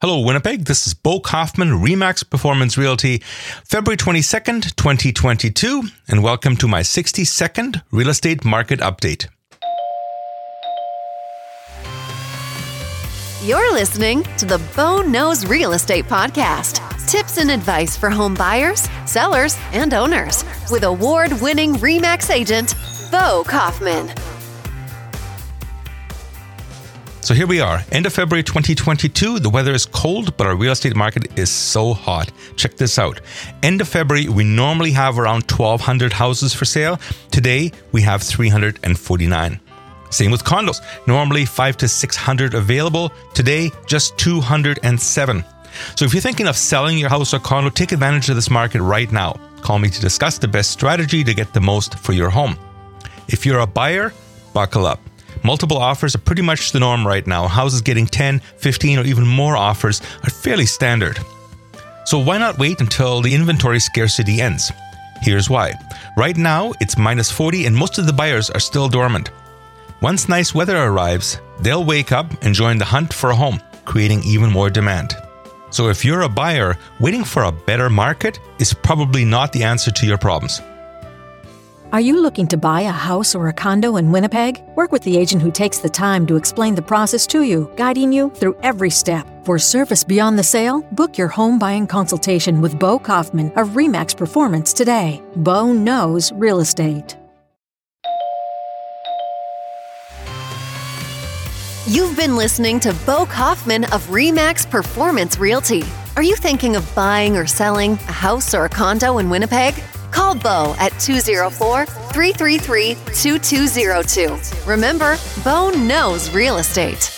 Hello, Winnipeg. This is Bo Kauffmann, Remax Performance Realty, February 22nd, 2022, and welcome to my 60 second real estate market update. You're listening to the Bo Knows Real Estate Podcast. Tips and advice for home buyers, sellers, and owners with award winning REMAX agent, Bo Kauffmann. So here we are, end of February 2022. The weather is cold, but our real estate market is so hot. Check this out. End of February, we normally have around 1,200 houses for sale. Today, we have 349. Same with condos. Normally five to 600 available. Today, just 207. So if you're thinking of selling your house or condo, take advantage of this market right now. Call me to discuss the best strategy to get the most for your home. If you're a buyer, buckle up. Multiple offers are pretty much the norm right now. Houses getting 10, 15, or even more offers are fairly standard. So why not wait until the inventory scarcity ends? Here's why. Right now, it's minus 40 and most of the buyers are still dormant. Once nice weather arrives, they'll wake up and join the hunt for a home, creating even more demand. So if you're a buyer, waiting for a better market is probably not the answer to your problems. Are you looking to buy a house or a condo in Winnipeg? Work with the agent who takes the time to explain the process to you, guiding you through every step. For service beyond the sale, book your home buying consultation with Bo Kauffmann of Remax Performance today. Bo knows real estate. You've been listening to Bo Kauffmann of REMAX Performance Realty. Are you thinking of buying or selling a house or a condo in Winnipeg? Call Bo at 204 333 2202. Remember, Bo knows real estate.